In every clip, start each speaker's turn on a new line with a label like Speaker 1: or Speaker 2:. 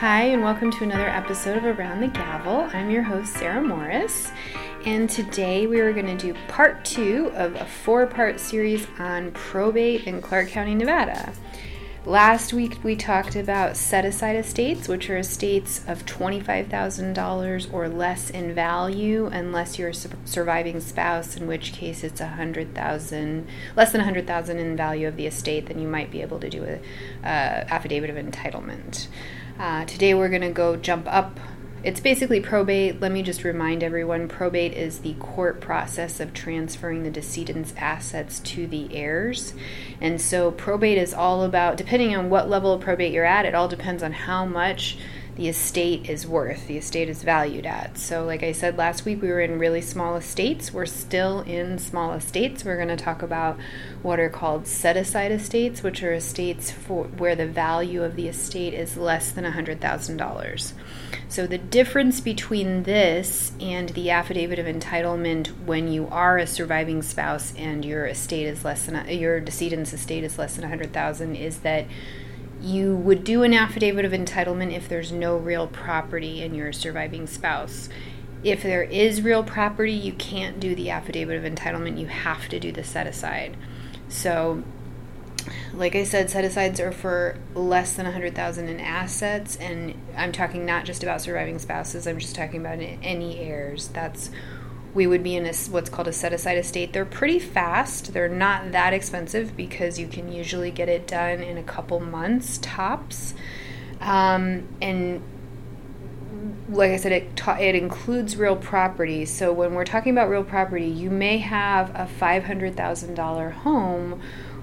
Speaker 1: Hi, and welcome to another episode of Around the Gavel. I'm your host, Sarah Morris, and today we are going to do part two of a four part series on probate in Clark County, Nevada. Last week we talked about set aside estates, which are estates of $25,000 or less in value, unless you're a surviving spouse, in which case it's a hundred thousand, less than a hundred thousand in value of the estate. Then you might be able to do a uh, affidavit of entitlement. Uh, today we're going to go jump up it's basically probate. Let me just remind everyone probate is the court process of transferring the decedent's assets to the heirs. And so probate is all about, depending on what level of probate you're at, it all depends on how much the estate is worth, the estate is valued at. So, like I said last week, we were in really small estates. We're still in small estates. We're going to talk about what are called set aside estates, which are estates for where the value of the estate is less than $100,000. So, the difference between this and the affidavit of entitlement when you are a surviving spouse and your estate is less than your decedent's estate is less than 100,000 is that you would do an affidavit of entitlement if there's no real property in your surviving spouse. If there is real property, you can't do the affidavit of entitlement. You have to do the set aside. So, like I said, set asides are for less than 100,000 in assets, and I'm talking not just about surviving spouses. I'm just talking about any heirs. That's we would be in a, what's called a set aside estate. They're pretty fast. They're not that expensive because you can usually get it done in a couple months tops. Um, and like I said, it ta- it includes real property. So when we're talking about real property, you may have a five hundred thousand dollar home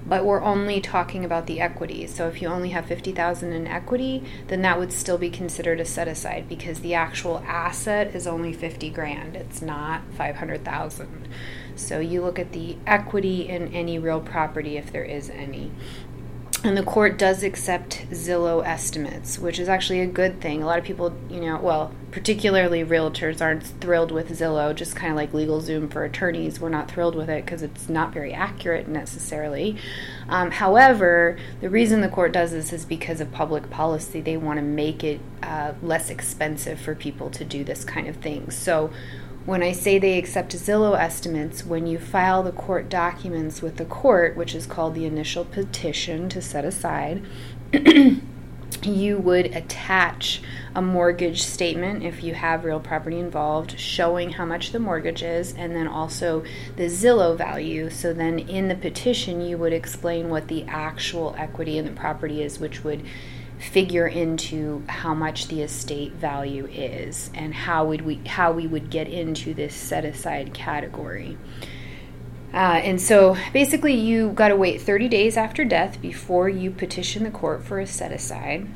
Speaker 1: but we're only talking about the equity. So if you only have 50,000 in equity, then that would still be considered a set aside because the actual asset is only 50 grand. It's not 500,000. So you look at the equity in any real property if there is any. And the court does accept Zillow estimates, which is actually a good thing. A lot of people, you know, well, particularly realtors aren't thrilled with Zillow, just kind of like LegalZoom for attorneys. We're not thrilled with it because it's not very accurate necessarily. Um, however, the reason the court does this is because of public policy. They want to make it uh, less expensive for people to do this kind of thing. So when I say they accept Zillow estimates, when you file the court documents with the court, which is called the initial petition to set aside, you would attach a mortgage statement if you have real property involved showing how much the mortgage is and then also the Zillow value. So then in the petition, you would explain what the actual equity in the property is, which would figure into how much the estate value is and how would we how we would get into this set aside category. Uh, and so basically, you got to wait 30 days after death before you petition the court for a set aside.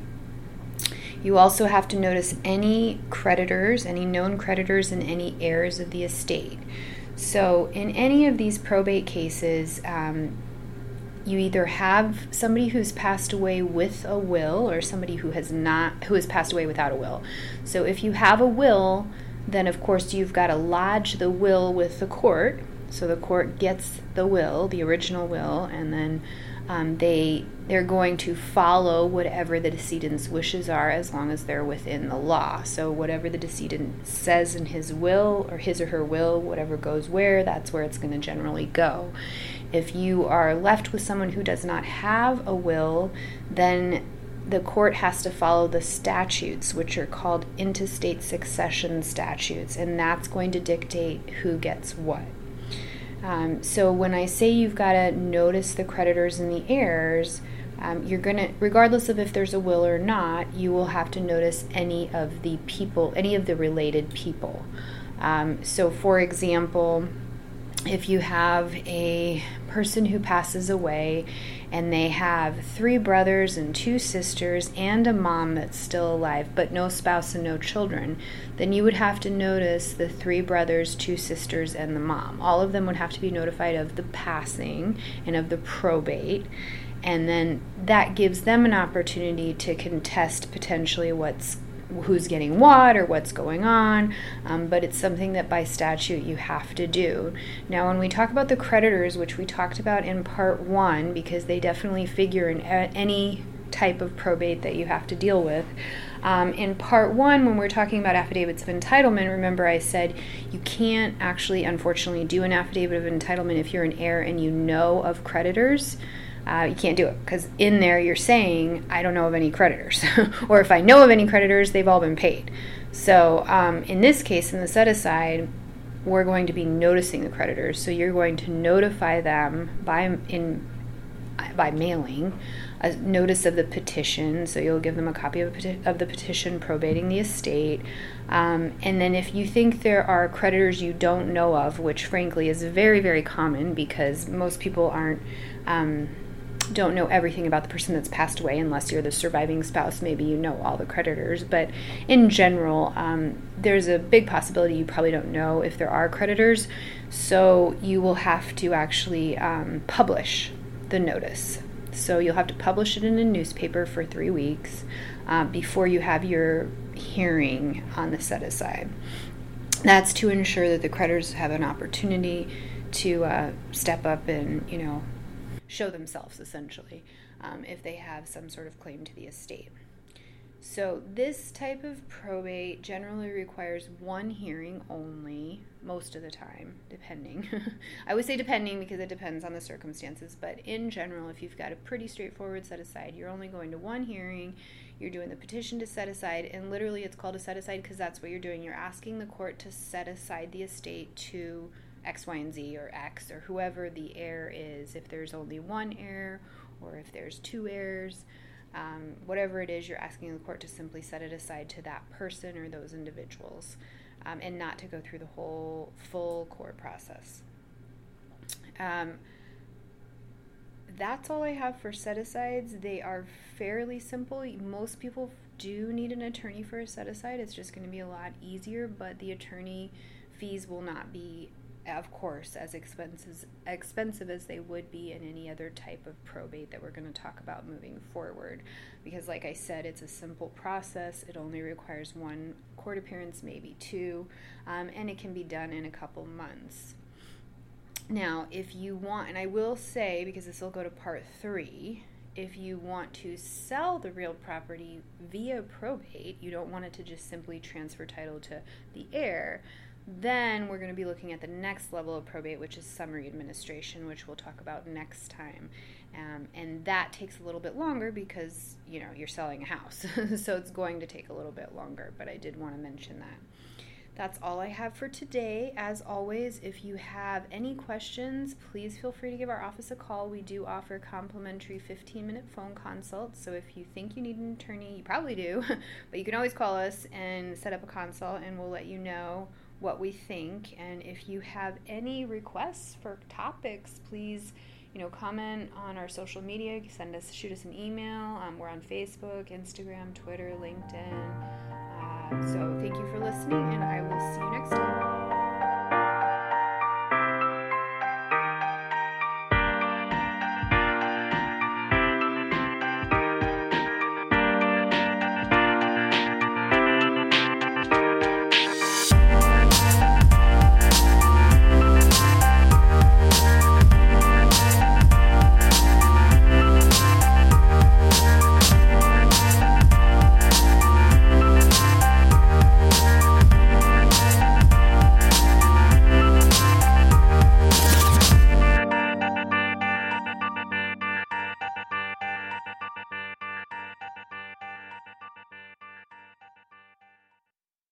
Speaker 1: You also have to notice any creditors, any known creditors, and any heirs of the estate. So, in any of these probate cases, um, you either have somebody who's passed away with a will or somebody who has not who has passed away without a will. So if you have a will, then of course you've got to lodge the will with the court. So the court gets the will, the original will, and then um, they they're going to follow whatever the decedent's wishes are as long as they're within the law. So whatever the decedent says in his will or his or her will, whatever goes where, that's where it's going to generally go. If you are left with someone who does not have a will, then the court has to follow the statutes, which are called intestate succession statutes, and that's going to dictate who gets what. Um, so when I say you've got to notice the creditors and the heirs, um, you're going to, regardless of if there's a will or not, you will have to notice any of the people, any of the related people. Um, so, for example, if you have a person who passes away and they have three brothers and two sisters and a mom that's still alive, but no spouse and no children, then you would have to notice the three brothers, two sisters, and the mom. All of them would have to be notified of the passing and of the probate. And then that gives them an opportunity to contest potentially what's who's getting what or what's going on, um, but it's something that by statute you have to do. Now, when we talk about the creditors, which we talked about in part one, because they definitely figure in any type of probate that you have to deal with. Um, in part one, when we're talking about affidavits of entitlement, remember I said you can't actually, unfortunately, do an affidavit of entitlement if you're an heir and you know of creditors. Uh, you can't do it because in there you're saying, I don't know of any creditors. or if I know of any creditors, they've all been paid. So um, in this case, in the set aside, we're going to be noticing the creditors. So you're going to notify them by in by mailing a notice of the petition. So you'll give them a copy of, peti- of the petition probating the estate. Um, and then if you think there are creditors you don't know of, which frankly is very, very common because most people aren't. Um, don't know everything about the person that's passed away unless you're the surviving spouse. Maybe you know all the creditors, but in general, um, there's a big possibility you probably don't know if there are creditors. So you will have to actually um, publish the notice. So you'll have to publish it in a newspaper for three weeks uh, before you have your hearing on the set aside. That's to ensure that the creditors have an opportunity to uh, step up and, you know, show themselves essentially um, if they have some sort of claim to the estate. So, this type of probate generally requires one hearing only, most of the time, depending. I would say depending because it depends on the circumstances, but in general, if you've got a pretty straightforward set aside, you're only going to one hearing, you're doing the petition to set aside, and literally it's called a set aside because that's what you're doing. You're asking the court to set aside the estate to X, Y, and Z, or X, or whoever the heir is, if there's only one heir or if there's two heirs. Um, whatever it is, you're asking the court to simply set it aside to that person or those individuals um, and not to go through the whole full court process. Um, that's all I have for set asides. They are fairly simple. Most people do need an attorney for a set aside. It's just going to be a lot easier, but the attorney fees will not be of course, as expenses expensive as they would be in any other type of probate that we're going to talk about moving forward. Because, like I said, it's a simple process. It only requires one court appearance, maybe two, um, and it can be done in a couple months. Now, if you want, and I will say because this will go to part three, if you want to sell the real property via probate, you don't want it to just simply transfer title to the heir then we're going to be looking at the next level of probate, which is summary administration, which we'll talk about next time. Um, and that takes a little bit longer because you know you're selling a house, so it's going to take a little bit longer. But I did want to mention that. That's all I have for today. As always, if you have any questions, please feel free to give our office a call. We do offer complimentary 15 minute phone consults. So if you think you need an attorney, you probably do, but you can always call us and set up a consult, and we'll let you know what we think. And if you have any requests for topics, please, you know, comment on our social media. Send us, shoot us an email. Um, we're on Facebook, Instagram, Twitter, LinkedIn. Uh, so thank you for listening, and I will see you next time.